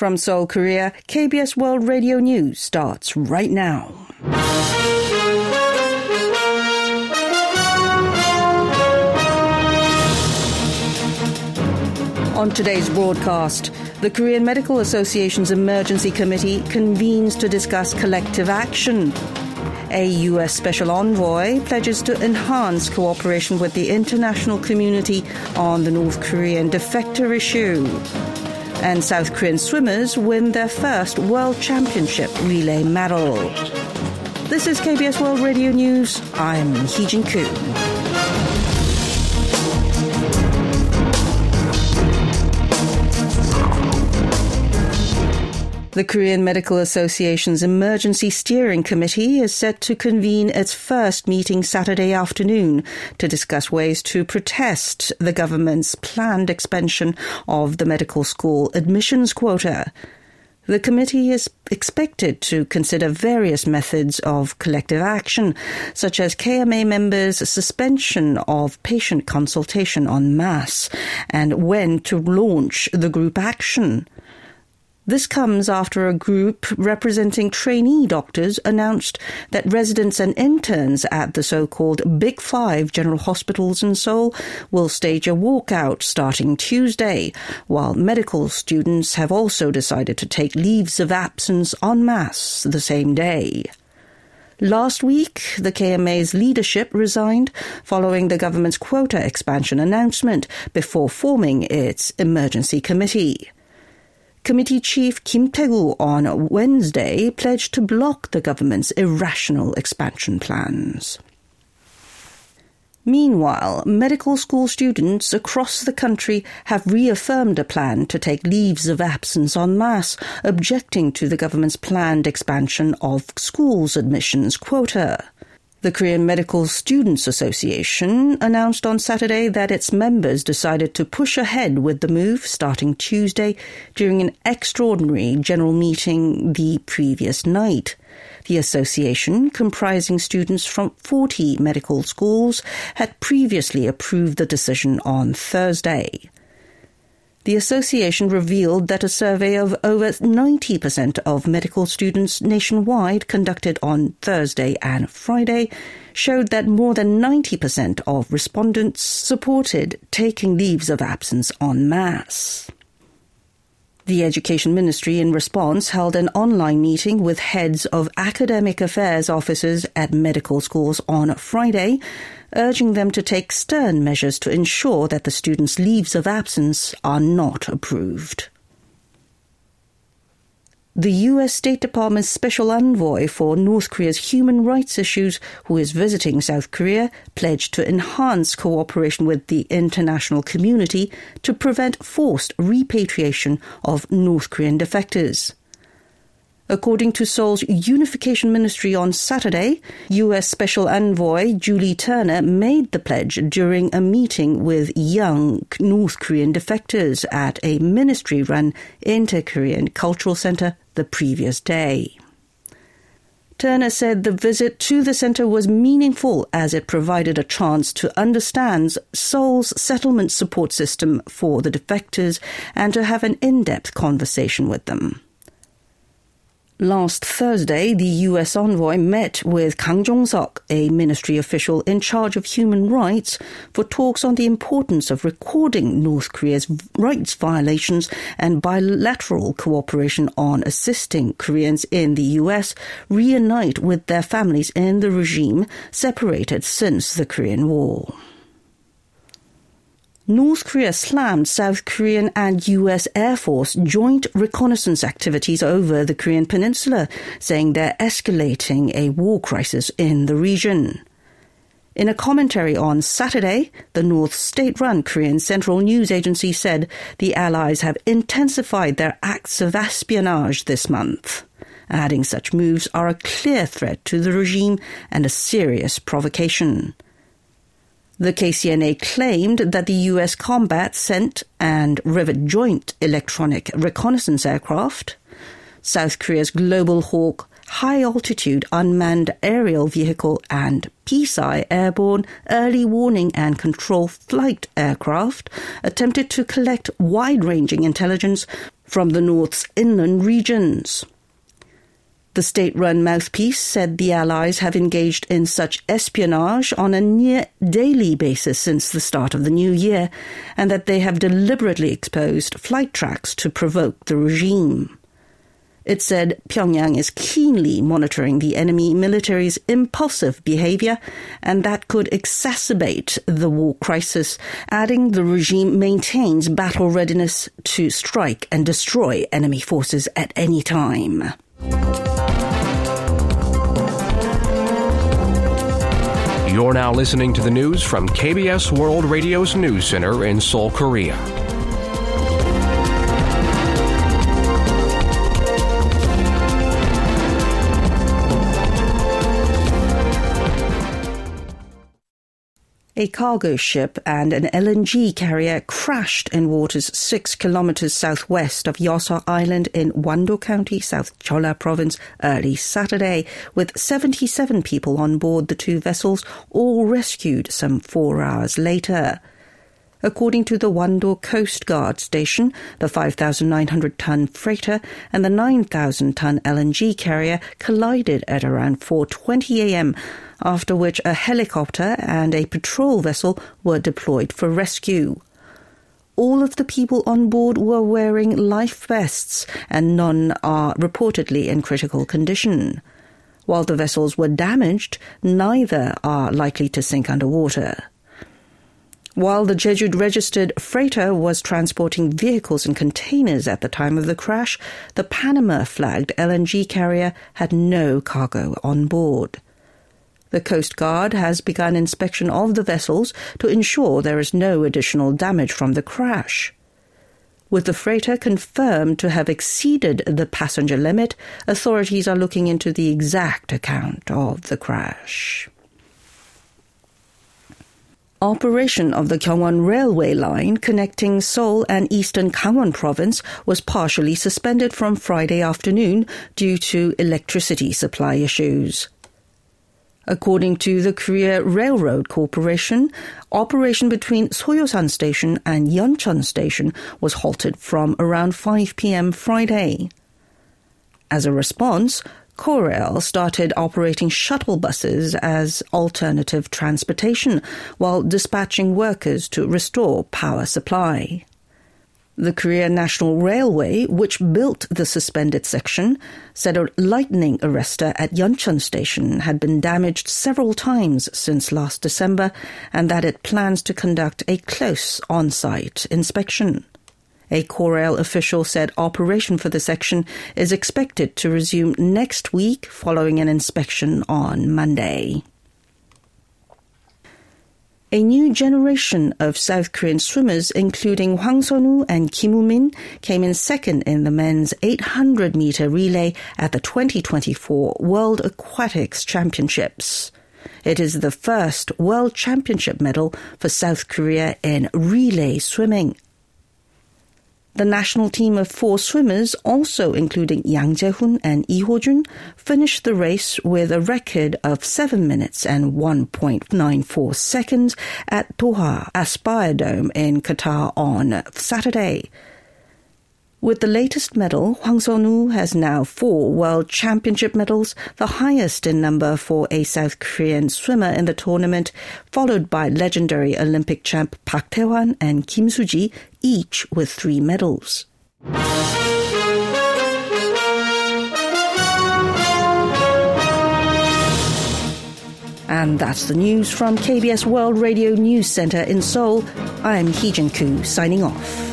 From Seoul, Korea, KBS World Radio News starts right now. On today's broadcast, the Korean Medical Association's Emergency Committee convenes to discuss collective action. A U.S. Special Envoy pledges to enhance cooperation with the international community on the North Korean defector issue. And South Korean swimmers win their first World Championship relay medal. This is KBS World Radio News. I'm Hee Jin Koo. The Korean Medical Association's Emergency Steering Committee is set to convene its first meeting Saturday afternoon to discuss ways to protest the government's planned expansion of the medical school admissions quota. The committee is expected to consider various methods of collective action, such as KMA members' suspension of patient consultation en masse and when to launch the group action. This comes after a group representing trainee doctors announced that residents and interns at the so called Big Five general hospitals in Seoul will stage a walkout starting Tuesday, while medical students have also decided to take leaves of absence en masse the same day. Last week, the KMA's leadership resigned following the government's quota expansion announcement before forming its emergency committee. Committee Chief Kim Taek-woo on Wednesday pledged to block the government's irrational expansion plans. Meanwhile, medical school students across the country have reaffirmed a plan to take leaves of absence en masse, objecting to the government's planned expansion of schools admissions quota. The Korean Medical Students Association announced on Saturday that its members decided to push ahead with the move starting Tuesday during an extraordinary general meeting the previous night. The association, comprising students from 40 medical schools, had previously approved the decision on Thursday. The association revealed that a survey of over 90% of medical students nationwide conducted on Thursday and Friday showed that more than 90% of respondents supported taking leaves of absence en masse. The Education Ministry, in response, held an online meeting with heads of academic affairs officers at medical schools on Friday urging them to take stern measures to ensure that the students' leaves of absence are not approved. The U.S. State Department's special envoy for North Korea's human rights issues, who is visiting South Korea, pledged to enhance cooperation with the international community to prevent forced repatriation of North Korean defectors. According to Seoul's Unification Ministry on Saturday, U.S. Special Envoy Julie Turner made the pledge during a meeting with young North Korean defectors at a ministry run Inter Korean Cultural Center the previous day. Turner said the visit to the center was meaningful as it provided a chance to understand Seoul's settlement support system for the defectors and to have an in depth conversation with them. Last Thursday, the U.S. envoy met with Kang Jong-seok, a ministry official in charge of human rights, for talks on the importance of recording North Korea's rights violations and bilateral cooperation on assisting Koreans in the U.S. reunite with their families in the regime separated since the Korean War. North Korea slammed South Korean and U.S. Air Force joint reconnaissance activities over the Korean peninsula, saying they're escalating a war crisis in the region. In a commentary on Saturday, the North state run Korean Central News Agency said the Allies have intensified their acts of espionage this month, adding such moves are a clear threat to the regime and a serious provocation. The KCNA claimed that the U.S. combat sent and Rivet Joint electronic reconnaissance aircraft, South Korea's Global Hawk high altitude unmanned aerial vehicle and Peace Eye airborne early warning and control flight aircraft attempted to collect wide ranging intelligence from the North's inland regions. The state run mouthpiece said the Allies have engaged in such espionage on a near daily basis since the start of the new year, and that they have deliberately exposed flight tracks to provoke the regime. It said Pyongyang is keenly monitoring the enemy military's impulsive behavior and that could exacerbate the war crisis, adding the regime maintains battle readiness to strike and destroy enemy forces at any time. You're now listening to the news from KBS World Radio's News Center in Seoul, Korea. A cargo ship and an LNG carrier crashed in waters six kilometers southwest of Yosa Island in Wando County, South Jeolla Province, early Saturday, with 77 people on board the two vessels, all rescued some four hours later. According to the Wando Coast Guard Station, the 5,900 ton freighter and the 9,000 ton LNG carrier collided at around 4:20 a.m after which a helicopter and a patrol vessel were deployed for rescue. All of the people on board were wearing life vests, and none are reportedly in critical condition. While the vessels were damaged, neither are likely to sink underwater. While the Jeju registered freighter was transporting vehicles and containers at the time of the crash, the Panama flagged LNG carrier had no cargo on board. The Coast Guard has begun inspection of the vessels to ensure there is no additional damage from the crash. With the freighter confirmed to have exceeded the passenger limit, authorities are looking into the exact account of the crash. Operation of the Gyeongwon Railway line connecting Seoul and eastern Gangwon province was partially suspended from Friday afternoon due to electricity supply issues. According to the Korea Railroad Corporation, operation between Soyosan Station and Yeoncheon Station was halted from around 5 p.m. Friday. As a response, Korail started operating shuttle buses as alternative transportation while dispatching workers to restore power supply. The Korea National Railway, which built the suspended section, said a lightning arrestor at Yeoncheon Station had been damaged several times since last December and that it plans to conduct a close on-site inspection. A Korail official said operation for the section is expected to resume next week following an inspection on Monday. A new generation of South Korean swimmers, including Hwang Sun-woo and Kim Woo-min, came in second in the men's 800 meter relay at the 2024 World Aquatics Championships. It is the first World Championship medal for South Korea in relay swimming. The national team of four swimmers, also including Yang Jae-hoon and Lee Ho-jun, finished the race with a record of 7 minutes and 1.94 seconds at Doha Aspire Dome in Qatar on Saturday. With the latest medal, Hwang Sun-woo has now four World Championship medals, the highest in number for a South Korean swimmer in the tournament, followed by legendary Olympic champ Park Tae-hwan and Kim Soo-ji, each with three medals. And that's the news from KBS World Radio News Center in Seoul. I'm Hee Jin Koo signing off.